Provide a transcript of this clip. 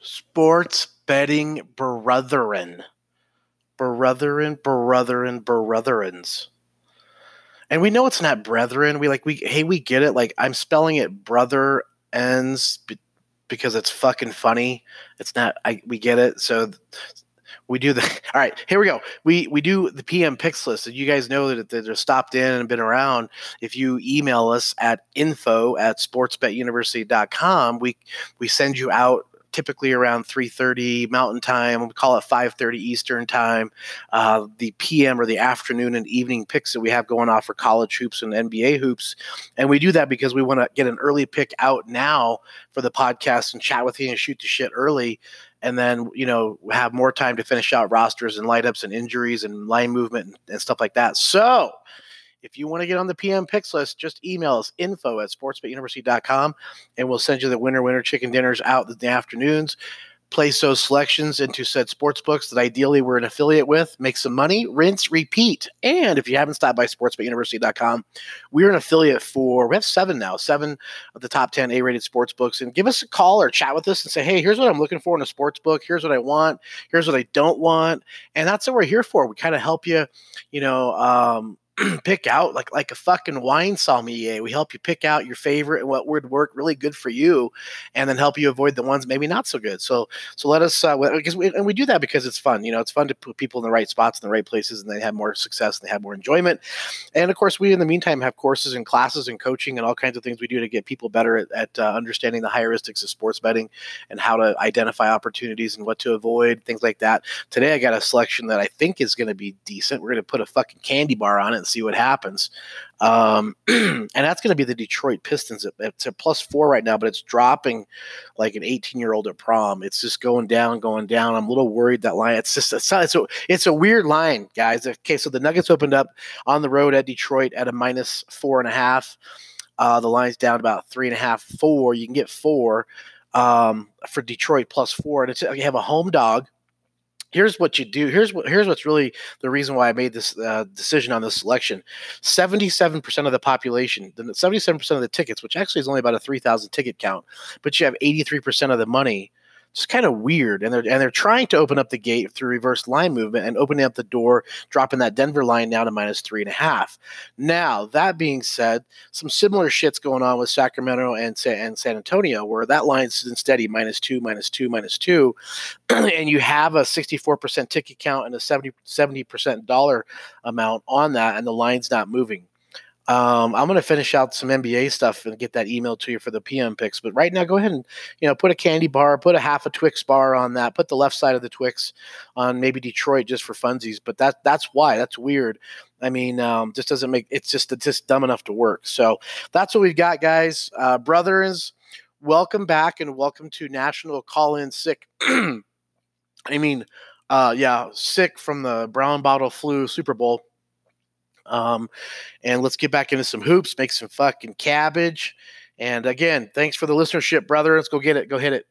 Sports betting brethren. Brethren, brethren, brethrens. And we know it's not brethren. We like we hey we get it. Like I'm spelling it brother ends because it's fucking funny. It's not I we get it. So we do the all right here we go we we do the pm picks list so you guys know that they're stopped in and been around if you email us at info at sportsbetuniversity.com we we send you out typically around 3.30 mountain time. We call it 5.30 eastern time. Uh, the pm or the afternoon and evening picks that we have going off for college hoops and nba hoops. And we do that because we want to get an early pick out now for the podcast and chat with you and shoot the shit early. And then you know have more time to finish out rosters and light ups and injuries and line movement and, and stuff like that. So if you want to get on the PM picks list, just email us info at sportsbetuniversity.com and we'll send you the winner winner chicken dinners out in the afternoons place those selections into said sports books that ideally we're an affiliate with, make some money, rinse, repeat. And if you haven't stopped by sportsbetuniversity.com, we're an affiliate for, we have seven now, seven of the top 10 A rated sports books. And give us a call or chat with us and say, hey, here's what I'm looking for in a sports book. Here's what I want. Here's what I don't want. And that's what we're here for. We kind of help you, you know, um, pick out like like a fucking wine sommelier. We help you pick out your favorite and what would work really good for you, and then help you avoid the ones maybe not so good. So so let us uh, because we, and we do that because it's fun. You know, it's fun to put people in the right spots in the right places, and they have more success and they have more enjoyment. And of course, we in the meantime have courses and classes and coaching and all kinds of things we do to get people better at, at uh, understanding the heuristics of sports betting and how to identify opportunities and what to avoid, things like that. Today, I got a selection that I think is going to be decent. We're going to put a fucking candy bar on it see what happens. Um, and that's going to be the Detroit Pistons. It's a plus four right now, but it's dropping like an 18 year old at prom. It's just going down, going down. I'm a little worried that line. It's just it's, it's, a, it's a weird line, guys. Okay, so the Nuggets opened up on the road at Detroit at a minus four and a half. Uh, the line's down about three and a half, four. You can get four um, for Detroit plus four, and it's you have a home dog here's what you do here's what here's what's really the reason why i made this uh, decision on this selection. 77% of the population 77% of the tickets which actually is only about a 3000 ticket count but you have 83% of the money it's kind of weird. And they're and they're trying to open up the gate through reverse line movement and opening up the door, dropping that Denver line down to minus three and a half. Now, that being said, some similar shits going on with Sacramento and, and San Antonio, where that line's been steady, minus two, minus two, minus two. and you have a 64% ticket count and a 70, 70% dollar amount on that, and the line's not moving. Um, I'm going to finish out some NBA stuff and get that email to you for the PM picks. But right now, go ahead and you know put a candy bar, put a half a Twix bar on that, put the left side of the Twix on maybe Detroit just for funsies. But that that's why that's weird. I mean, um, just doesn't make it's just it's just dumb enough to work. So that's what we've got, guys. Uh, brothers, welcome back and welcome to National Call In Sick. I mean, uh, yeah, sick from the brown bottle flu Super Bowl. Um, and let's get back into some hoops, make some fucking cabbage. And again, thanks for the listenership, brother. Let's go get it. Go hit it.